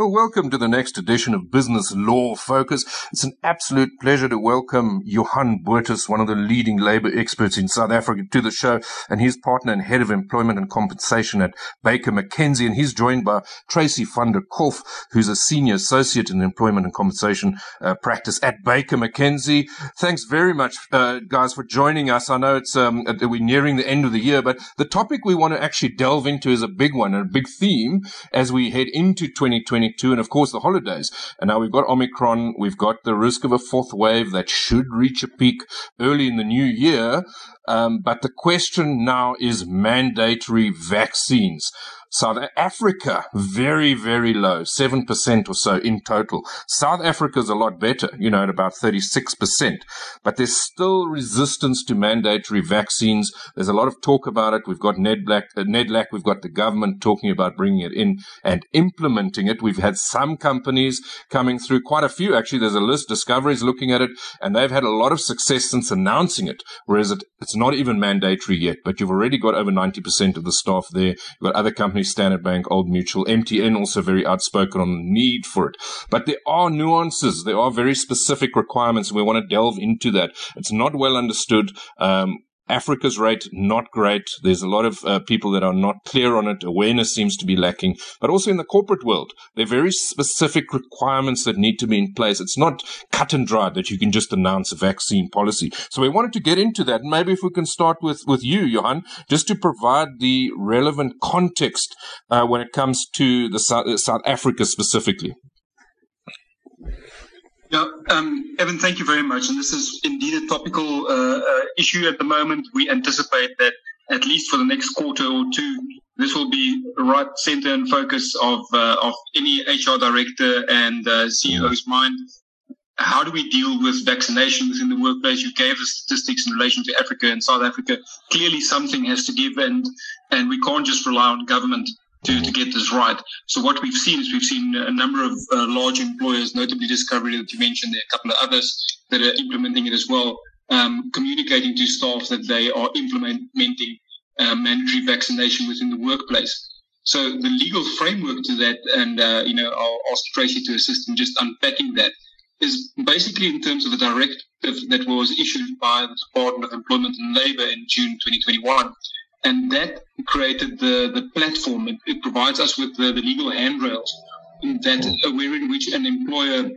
Well, welcome to the next edition of Business Law Focus. It's an absolute pleasure to welcome Johan Botha, one of the leading labor experts in South Africa, to the show, and his partner and head of employment and compensation at Baker McKenzie. And he's joined by Tracy van der Kolff, who's a senior associate in employment and compensation uh, practice at Baker McKenzie. Thanks very much, uh, guys, for joining us. I know it's um, uh, we're nearing the end of the year, but the topic we want to actually delve into is a big one, a big theme as we head into 2020. And of course, the holidays. And now we've got Omicron. We've got the risk of a fourth wave that should reach a peak early in the new year. Um, but the question now is mandatory vaccines. South Africa, very, very low, 7% or so in total. South Africa's a lot better, you know, at about 36%. But there's still resistance to mandatory vaccines. There's a lot of talk about it. We've got NEDLAC, uh, NEDLAC, we've got the government talking about bringing it in and implementing it. We've had some companies coming through, quite a few actually. There's a list, Discovery's looking at it, and they've had a lot of success since announcing it, whereas it, it's not even mandatory yet, but you've already got over 90% of the staff there. You've got other companies, Standard Bank, Old Mutual, MTN also very outspoken on the need for it. But there are nuances. There are very specific requirements and we want to delve into that. It's not well understood. Um, Africa's rate, not great. There's a lot of uh, people that are not clear on it. Awareness seems to be lacking, but also in the corporate world, there are very specific requirements that need to be in place. It's not cut and dry that you can just announce a vaccine policy. So we wanted to get into that. And maybe if we can start with, with you, Johan, just to provide the relevant context uh, when it comes to the South, South Africa specifically. Yeah, um, Evan, thank you very much. And this is indeed a topical uh, uh, issue at the moment. We anticipate that at least for the next quarter or two, this will be right center and focus of uh, of any HR director and uh, CEO's mind. How do we deal with vaccinations in the workplace? You gave the statistics in relation to Africa and South Africa. Clearly, something has to give, and and we can't just rely on government to, to get this right. So what we've seen is we've seen a number of uh, large employers, notably Discovery that you mentioned, there are a couple of others that are implementing it as well, um, communicating to staff that they are implementing uh, mandatory vaccination within the workplace. So the legal framework to that, and uh, you know, I'll ask Tracy to assist in just unpacking that, is basically in terms of a directive that was issued by the Department of Employment and Labour in June 2021 and that created the, the platform. It, it provides us with the, the legal handrails that uh, where in which an employer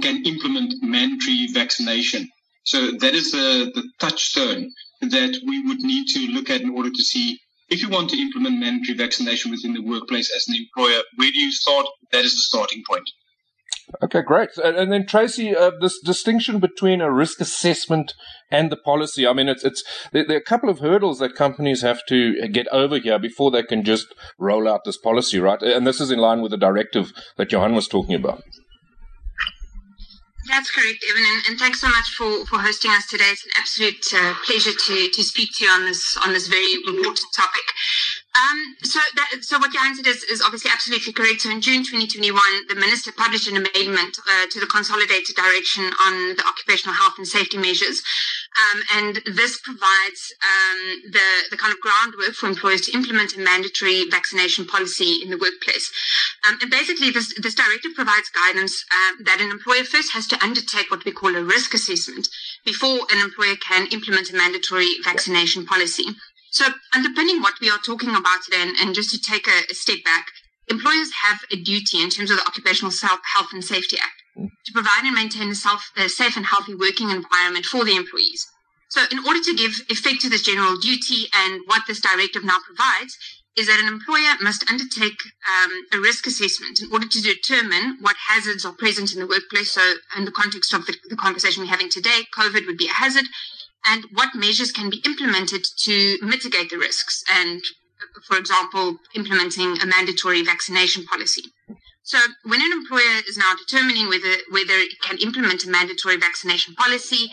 can implement mandatory vaccination. So that is the, the touchstone that we would need to look at in order to see if you want to implement mandatory vaccination within the workplace as an employer, where do you start? That is the starting point. Okay, great. And then Tracy, uh, this distinction between a risk assessment and the policy. I mean, it's it's there, are a couple of hurdles that companies have to get over here before they can just roll out this policy, right? And this is in line with the directive that Johan was talking about. That's correct, Evan, and, and, thanks so much for, for hosting us today. It's an absolute uh, pleasure to, to speak to you on this on this very important topic. Um, so, that, so what Johan said is, is obviously absolutely correct. So, in June 2021, the minister published an amendment uh, to the consolidated direction on the occupational health and safety measures, um, and this provides um, the the kind of groundwork for employers to implement a mandatory vaccination policy in the workplace. Um, and basically, this this directive provides guidance uh, that an employer first has to undertake what we call a risk assessment before an employer can implement a mandatory vaccination policy. So, underpinning what we are talking about today, and, and just to take a, a, step back, employers have a duty in terms of the Occupational Health and Safety Act to provide and maintain a, self, a safe and healthy working environment for the employees. So, in order to give effect to this general duty and what this directive now provides, is that an employer must undertake um, a risk assessment in order to determine what hazards are present in the workplace. So, in the context of the, the conversation we're having today, COVID would be a hazard and what measures can be implemented to mitigate the risks and for example implementing a mandatory vaccination policy. So when an employer is now determining whether whether it can implement a mandatory vaccination policy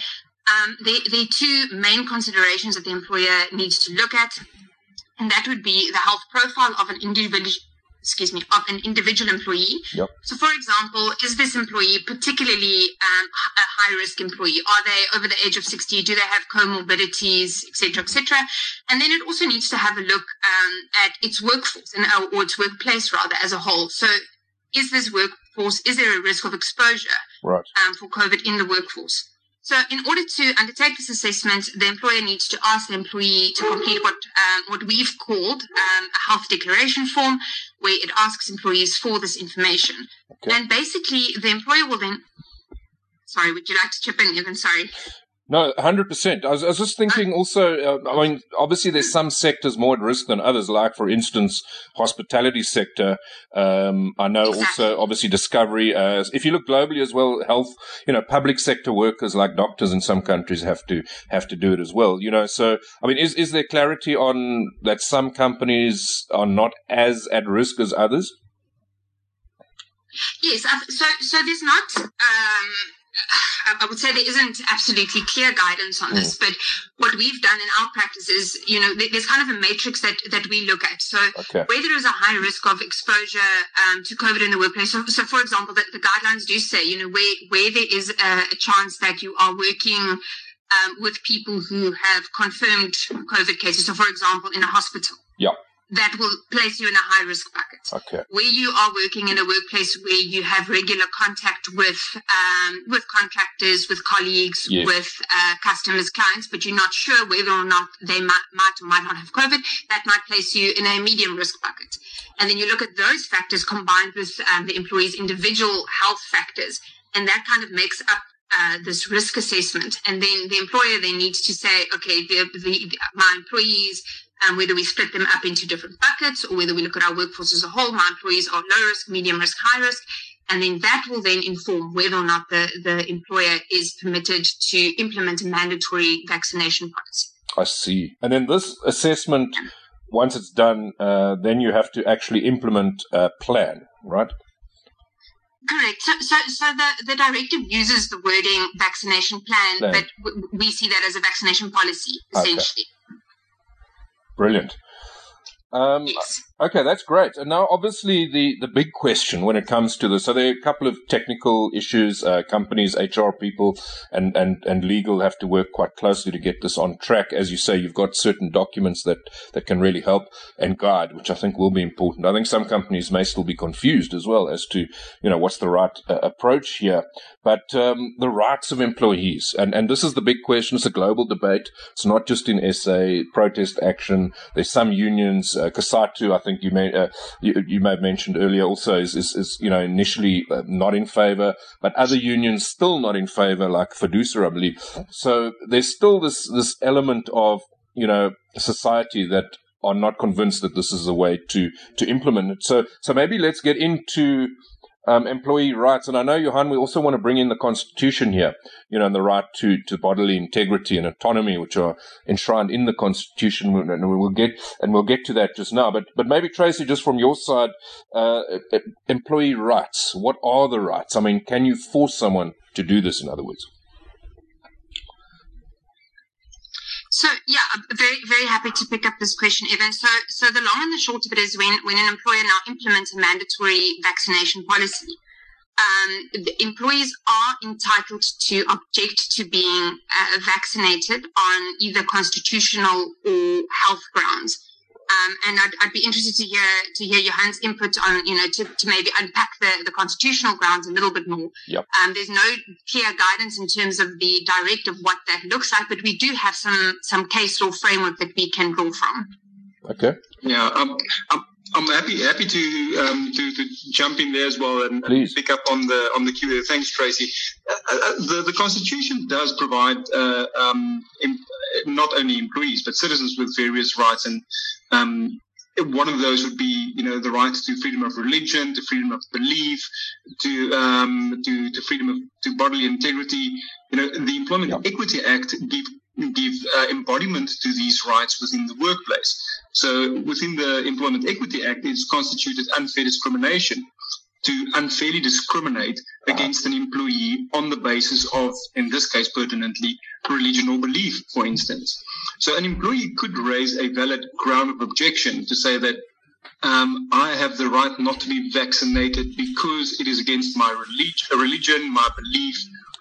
um, there are two main considerations that the employer needs to look at and that would be the health profile of an individual excuse me, of an individual employee. Yep. So, for example, is this employee particularly um, a high risk employee? Are they over the age of 60? Do they have comorbidities, etc., etc.? And then it also needs to have a look um, at its workforce and or its workplace rather as a whole. So, is this workforce, is there a risk of exposure right. um, for COVID in the workforce? So, in order to undertake this assessment, the employer needs to ask the employee to complete what um, what we've called um, a health declaration form, where it asks employees for this information. Okay. And basically, the employer will then. Sorry, would you like to chip in, Evan? Sorry. No, hundred percent. I was, just thinking. Also, uh, I mean, obviously, there's some sectors more at risk than others. Like, for instance, hospitality sector. Um, I know also, obviously, discovery. Uh, if you look globally as well, health. You know, public sector workers like doctors in some countries have to have to do it as well. You know, so I mean, is is there clarity on that? Some companies are not as at risk as others. Yes. So so there's not. Um, I would say there isn't absolutely clear guidance on this, mm. but what we've done in our practice is, you know, there's kind of a matrix that, that we look at. So okay. where there is a high risk of exposure um, to COVID in the workplace, so, so for example, the, the, guidelines do say, you know, where, where there is a, a chance that you are working um, with people who have confirmed COVID cases. So for example, in a hospital. Yeah that will place you in a high risk bucket. Okay. Where you are working in a workplace where you have regular contact with um, with contractors, with colleagues, yes. with uh, customers, clients, but you're not sure whether or not they might, might or might not have COVID, that might place you in a medium risk bucket. And then you look at those factors combined with um, the employee's individual health factors, and that kind of makes up uh, this risk assessment, and then the employer then needs to say, okay, the, the, the, my employees and whether we split them up into different buckets or whether we look at our workforce as a whole, my employees are low risk, medium risk, high risk. And then that will then inform whether or not the, the employer is permitted to implement a mandatory vaccination policy. I see. And then this assessment, once it's done, uh, then you have to actually implement a plan, right? Correct. So, so, so the, the directive uses the wording vaccination plan, but w- we see that as a vaccination policy, essentially. Okay. Brilliant. Um, yes. Okay, that's great. And now, obviously, the, the big question when it comes to this, so there are a couple of technical issues. Uh, companies, HR people, and, and, and legal have to work quite closely to get this on track. As you say, you've got certain documents that, that can really help and guide, which I think will be important. I think some companies may still be confused as well as to, you know, what's the right uh, approach here. But um, the rights of employees, and, and this is the big question. It's a global debate. It's not just in SA protest action. There's some unions, uh, I think think you may uh, you, you, may have mentioned earlier also is, is, is you know initially uh, not in favour, but other unions still not in favour, like FEDUSA, I believe. So there's still this this element of you know society that are not convinced that this is a way to to implement it. So so maybe let's get into um, employee rights. And I know, Johan, we also want to bring in the Constitution here, you know, and the right to, to bodily integrity and autonomy, which are enshrined in the Constitution. And we'll get, and we'll get to that just now. But, but maybe Tracy, just from your side, uh, employee rights. What are the rights? I mean, can you force someone to do this, in other words? So yeah, I'm very very happy to pick up this question, Evan. So so the long and the short of it is when when an employer now implements a mandatory vaccination policy, um, the employees are entitled to object to being uh, vaccinated on either constitutional or health grounds. Um, and I'd, I'd, be interested to hear to hear Johan's input on you know to, to maybe unpack the, the constitutional grounds a little bit more. Yep. Um, there's no clear guidance in terms of the directive what that looks like, but we do have some some case law framework that we can draw from. Okay. Yeah, I'm, I'm, I'm happy happy to, um, to to jump in there as well and, and pick up on the on the cue. Thanks, Tracy. Uh, uh, the the Constitution does provide uh, um, not only employees but citizens with various rights and um, one of those would be, you know, the right to freedom of religion, to freedom of belief, to um, to, to freedom of to bodily integrity. You know, the Employment. Equity Act give give uh, embodiment to these rights within the workplace. So, within the Employment Equity Act, it's constituted unfair discrimination to unfairly discriminate against an employee on the basis of, in this case, pertinently, religion or belief, for instance. So an employee could raise a valid ground of objection to say that um, I have the right not to be vaccinated because it is against my relig- religion, my belief,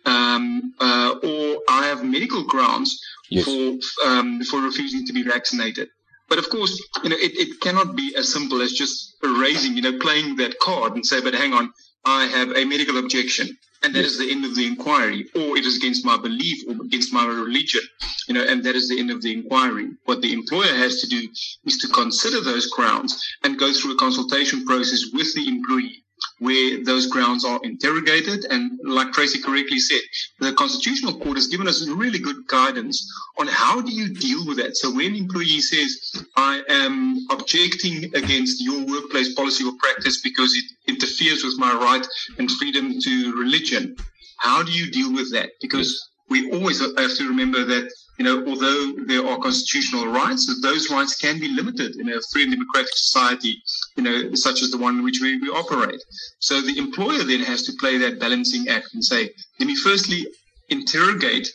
um, uh, or I have medical grounds yes. for um, for refusing to be vaccinated. But of course, you know, it, it cannot be as simple as just erasing, you know, playing that card and say, but hang on, I have a medical objection and that is the end of the inquiry, or it is against my belief or against my religion, you know, and that is the end of the inquiry. What the employer has to do is to consider those grounds and go through a consultation process with the employee where those grounds are interrogated. And like Tracy correctly said, the Constitutional Court has given us really good guidance on how do you deal with that. So when employee says, I am objecting against your workplace policy or practice because it interferes with my right and freedom to religion, how do you deal with that? Because we always have to remember that you know, although there are constitutional rights, those rights can be limited in a free and democratic society, you know, such as the one in which we, we operate. So the employer then has to play that balancing act and say, let me firstly interrogate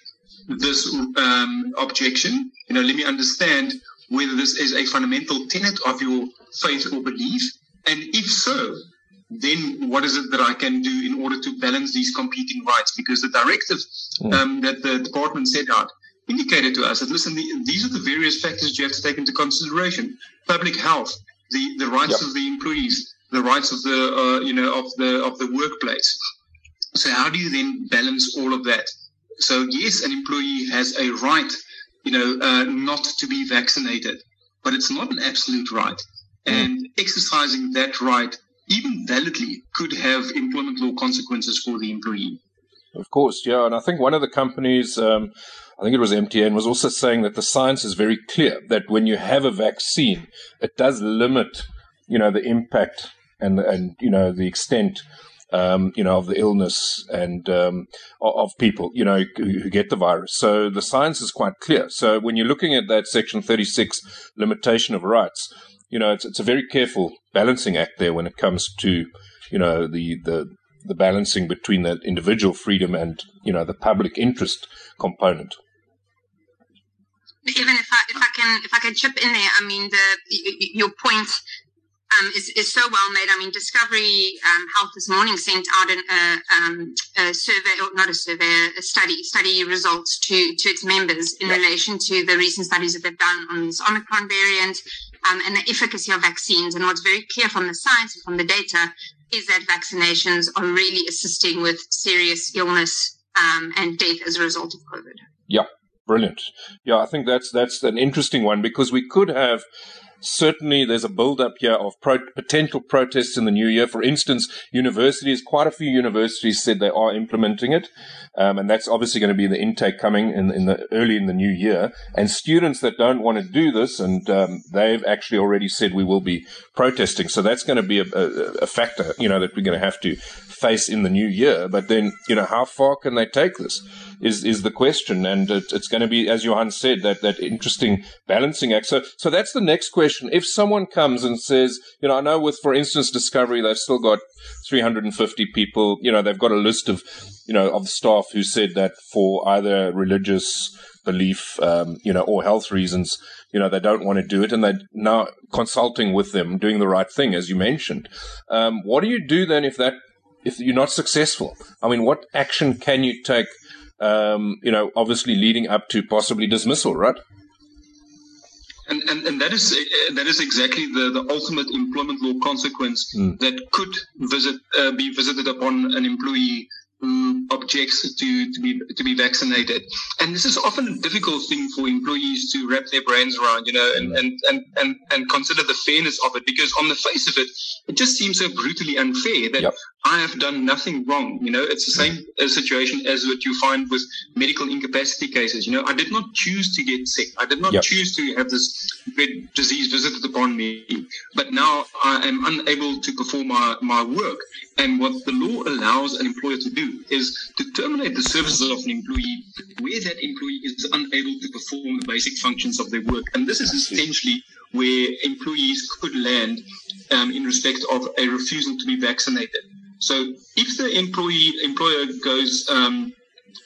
this um, objection. You know, let me understand whether this is a fundamental tenet of your faith or belief, and if so, then what is it that I can do in order to balance these competing rights? Because the directive hmm. um, that the department set out indicated to us that listen, the, these are the various factors you have to take into consideration: public health, the the rights yep. of the employees, the rights of the uh, you know of the of the workplace. So how do you then balance all of that? So yes, an employee has a right, you know, uh, not to be vaccinated, but it's not an absolute right. Mm. And exercising that right, even validly, could have employment law consequences for the employee. Of course, yeah, and I think one of the companies. Um, I think it was MTN, was also saying that the science is very clear that when you have a vaccine, it does limit, you know, the impact and and you know the extent, um, you know, of the illness and um, of people, you know, who, who get the virus. So the science is quite clear. So when you're looking at that Section 36 limitation of rights, you know, it's it's a very careful balancing act there when it comes to, you know, the the the balancing between the individual freedom and you know the public interest component even if I if I can if I can chip in there, I mean the your point um, is is so well made. I mean, Discovery um, Health this morning sent out an, uh, um, a survey, or not a survey, a study study results to to its members in relation to the recent studies that they've done on this Omicron variant um, and the efficacy of vaccines. And what's very clear from the science and from the data is that vaccinations are really assisting with serious illness um, and death as a result of COVID. Yeah, Brilliant. Yeah, I think that's that's an interesting one because we could have certainly there's a build up here of pro- potential protests in the new year. For instance, universities, quite a few universities said they are implementing it. Um, and that's obviously going to be the intake coming in, in the early in the new year. And students that don't want to do this, and um, they've actually already said we will be protesting. So that's going to be a, a, a factor, you know, that we're going to have to face in the new year. But then, you know, how far can they take this? Is is the question, and it, it's going to be, as Johan said, that that interesting balancing act. So, so that's the next question. If someone comes and says, you know, I know with, for instance, Discovery, they've still got 350 people. You know, they've got a list of, you know, of staff who said that for either religious belief, um, you know, or health reasons, you know, they don't want to do it, and they're now consulting with them, doing the right thing, as you mentioned. Um, what do you do then if that if you're not successful? I mean, what action can you take? Um, you know, obviously leading up to possibly dismissal, right? And, and, and that is that is exactly the, the ultimate employment law consequence mm. that could visit uh, be visited upon an employee who objects to, to be to be vaccinated. And this is often a difficult thing for employees to wrap their brains around, you know, and, and, and, and, and consider the fairness of it because on the face of it, it just seems so brutally unfair that yep. I have done nothing wrong. You know, it's the same uh, situation as what you find with medical incapacity cases. You know, I did not choose to get sick. I did not yep. choose to have this disease visited upon me, but now I am unable to perform my, my work. And what the law allows an employer to do is to terminate the services of an employee where that employee is unable to perform the basic functions of their work. And this is essentially where employees could land um, in respect of a refusal to be vaccinated. So if the employee employer goes um,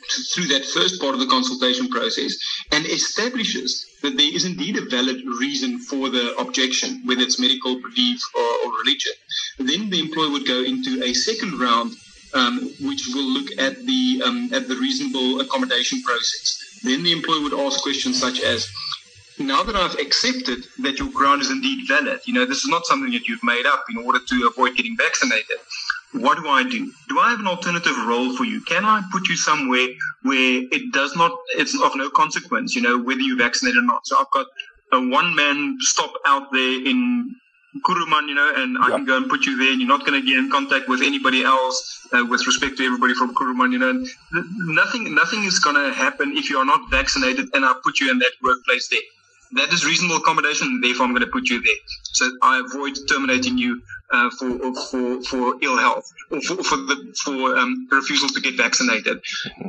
to, through that first part of the consultation process and establishes that there is indeed a valid reason for the objection, whether it's medical belief or, or religion, then the employer would go into a second round, um, which will look at the um, at the reasonable accommodation process. Then the employer would ask questions such as, now that I've accepted that your ground is indeed valid, you know, this is not something that you've made up in order to avoid getting vaccinated. What do I do? Do I have an alternative role for you? Can I put you somewhere where it does not, it's of no consequence, you know, whether you're vaccinated or not? So I've got a one man stop out there in Kuruman, you know, and I can go and put you there, and you're not going to get in contact with anybody else uh, with respect to everybody from Kuruman, you know. Nothing, nothing is going to happen if you are not vaccinated, and I put you in that workplace there that is reasonable accommodation. Therefore, I'm going to put you there. So I avoid terminating you uh, for for for ill health or for for the for um, refusal to get vaccinated.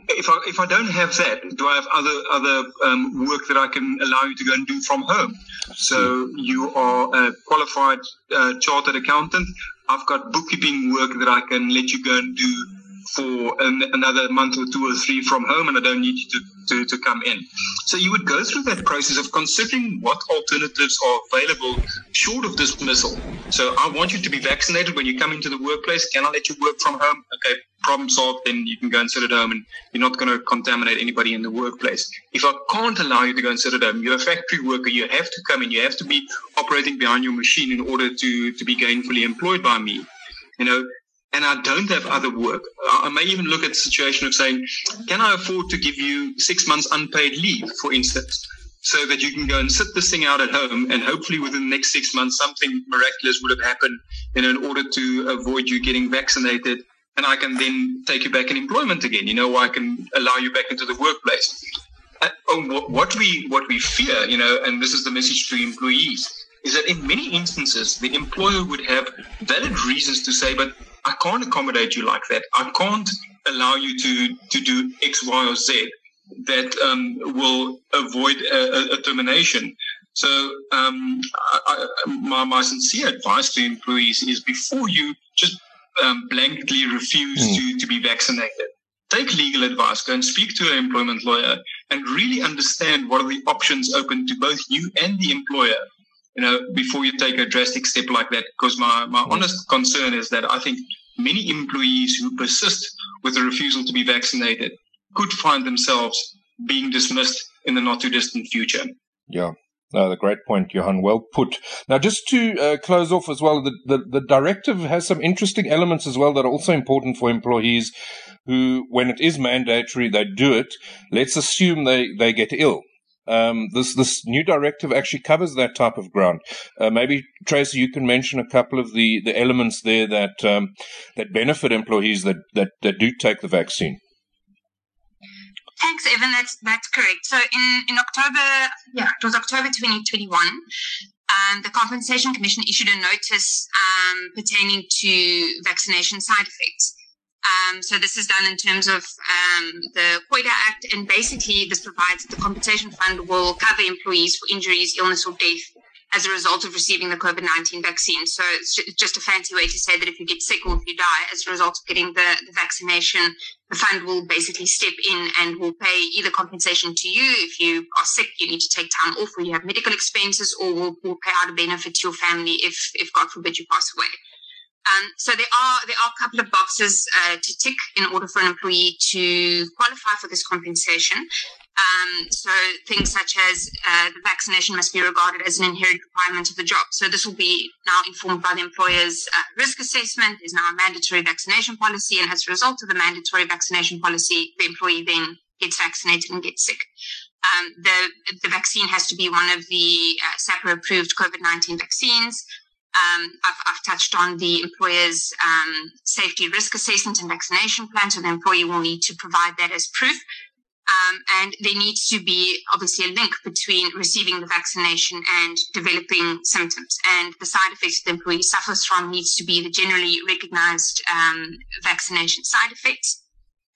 If I if I don't have that, do I have other other um, work that I can allow you to go and do from home? So you are a qualified uh, chartered accountant. I've got bookkeeping work that I can let you go and do for an, another month or two or three from home and I don't need you to, to, to come in. So you would go through that process of considering what alternatives are available short of dismissal. So I want you to be vaccinated when you come into the workplace. Can I let you work from home? Okay, problem solved. Then you can go and sit at home and you're not going to contaminate anybody in the workplace. If I can't allow you to go and sit at home, you're a factory worker. You have to come in. You have to be operating behind your machine in order to, to be gainfully employed by me. You know, and I don't have other work, I may even look at the situation of saying, can I afford to give you six months unpaid leave, for instance, so that you can go and sit this thing out at home and hopefully within the next six months something miraculous would have happened you know, in order to avoid you getting vaccinated and I can then take you back in employment again, you know, I can allow you back into the workplace. Uh, oh, what we what we fear, you know, and this is the message to employees, is that in many instances the employer would have valid reasons to say, but I can't accommodate you like that. I can't allow you to, to do X, Y, or Z that um, will avoid a, a termination. So, um, I, I, my, my sincere advice to employees is before you just um, blankly refuse mm. to, to be vaccinated, take legal advice, go and speak to an employment lawyer, and really understand what are the options open to both you and the employer you know, before you take a drastic step like that. Because my, my honest concern is that I think many employees who persist with the refusal to be vaccinated could find themselves being dismissed in the not too distant future. Yeah. No, the great point, Johan. Well put. Now, just to uh, close off as well, the, the, the directive has some interesting elements as well that are also important for employees who, when it is mandatory, they do it. Let's assume they, they get ill um, this this new directive actually covers that type of ground. Uh, maybe Tracy, you can mention a couple of the, the elements there that um, that benefit employees that, that that do take the vaccine. Thanks, Evan. That's that's correct. So in in October, yeah, it was October 2021. Um, the Compensation Commission issued a notice um, pertaining to vaccination side effects. Um, so this is done in terms of um, the COIDA Act, and basically this provides that the compensation fund will cover employees for injuries, illness, or death as a result of receiving the COVID 19 vaccine. So it's just a fancy way to say that if you get sick or if you die as a result of getting the, the vaccination, the fund will basically step in and will pay either compensation to you if you are sick, you need to take time off, or you have medical expenses, or will, will pay out a benefit to your family if, if God forbid you pass away. Um, so there are there are a couple of boxes uh, to tick in order for an employee to qualify for this compensation. Um, so things such as uh, the vaccination must be regarded as an inherent requirement of the job. So this will be now informed by the employer's uh, risk assessment. There's now a mandatory vaccination policy, and as a result of the mandatory vaccination policy, the employee then gets vaccinated and gets sick. Um, the the vaccine has to be one of the uh, SAHPRA approved COVID nineteen vaccines. Um, I've, I've, touched on the employer's um, safety risk assessment and vaccination plan, so the employee will need to provide that as proof. Um, and there needs to be obviously a link between receiving the vaccination and developing symptoms. And the side effects the employee suffers from needs to be the generally recognized um, vaccination side effects.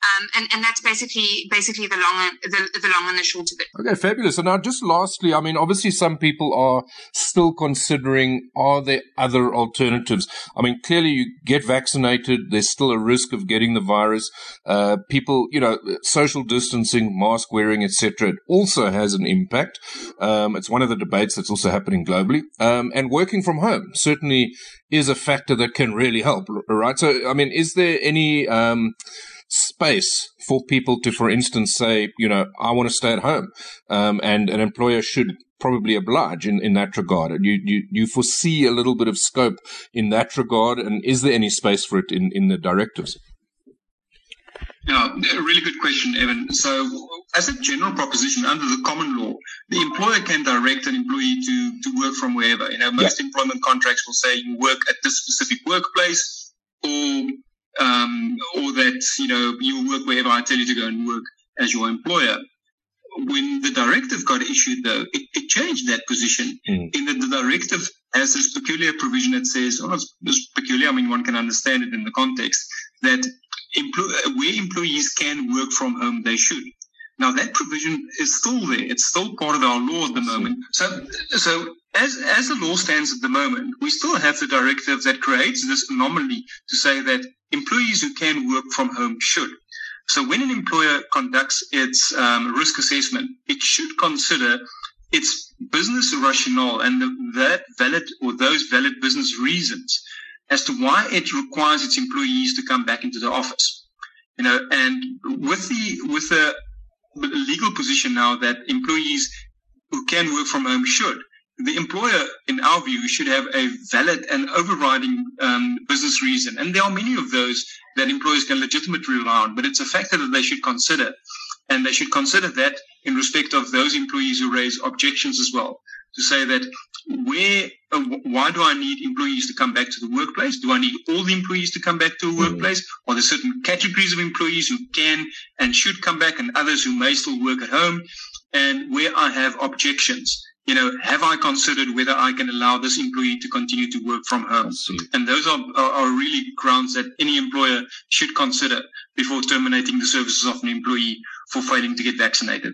Um, and, and that's basically basically the long the, the long and the short of it. Okay, fabulous. And now, just lastly, I mean, obviously, some people are still considering: are there other alternatives? I mean, clearly, you get vaccinated, there's still a risk of getting the virus. Uh, people, you know, social distancing, mask wearing, etc., it also has an impact. Um, it's one of the debates that's also happening globally. Um, and working from home certainly is a factor that can really help, right? So, I mean, is there any um, space for people to, for instance, say, you know, I want to stay at home, um, and an employer should probably oblige in, in that regard. You, you, you foresee a little bit of scope in that regard, and is there any space for it in, in the directives? Yeah, a really good question, Evan. So, as a general proposition, under the common law, the employer can direct an employee to, to work from wherever. You know, most yeah. employment contracts will say you work at this specific workplace, or um, or that you know you work wherever I tell you to go and work as your employer. When the directive got issued, though, it, it changed that position. Mm. In that the directive has this peculiar provision that says, oh, it's peculiar. I mean, one can understand it in the context that empl- where employees can work from home, they should. Now that provision is still there. It's still part of our law at the moment. So, so as, as the law stands at the moment, we still have the directive that creates this anomaly to say that employees who can work from home should. So when an employer conducts its um, risk assessment, it should consider its business rationale and the, that valid or those valid business reasons as to why it requires its employees to come back into the office. You know, and with the with the legal position now that employees who can work from home should, the employer, in our view, should have a valid and overriding um, business reason. And there are many of those that employers can legitimately rely on, but it's a factor that they should consider. And they should consider that in respect of those employees who raise objections as well to say that where, uh, why do I need employees to come back to the workplace? Do I need all the employees to come back to a mm. workplace? Are there certain categories of employees who can and should come back and others who may still work at home? And where I have objections, you know, have I considered whether I can allow this employee to continue to work from home? And those are, are, are, really grounds that any employer should consider before terminating the services of an employee for failing to get vaccinated.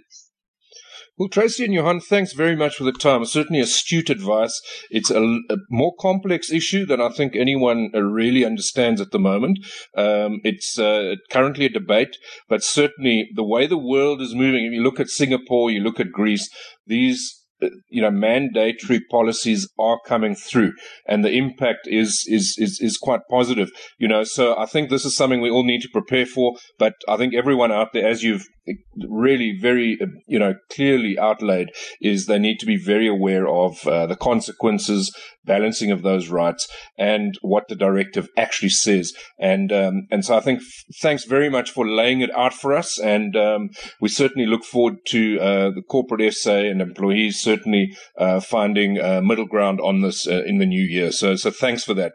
Well, Tracy and Johan, thanks very much for the time. Certainly astute advice. It's a, a more complex issue than I think anyone uh, really understands at the moment. Um, it's uh, currently a debate, but certainly the way the world is moving, if you look at Singapore, you look at Greece, these you know, mandatory policies are coming through, and the impact is is is is quite positive. You know, so I think this is something we all need to prepare for. But I think everyone out there, as you've really very you know clearly outlaid, is they need to be very aware of uh, the consequences, balancing of those rights, and what the directive actually says. And um, and so I think f- thanks very much for laying it out for us, and um, we certainly look forward to uh, the corporate SA and employees certainly uh, finding uh, middle ground on this uh, in the new year. So, so thanks for that.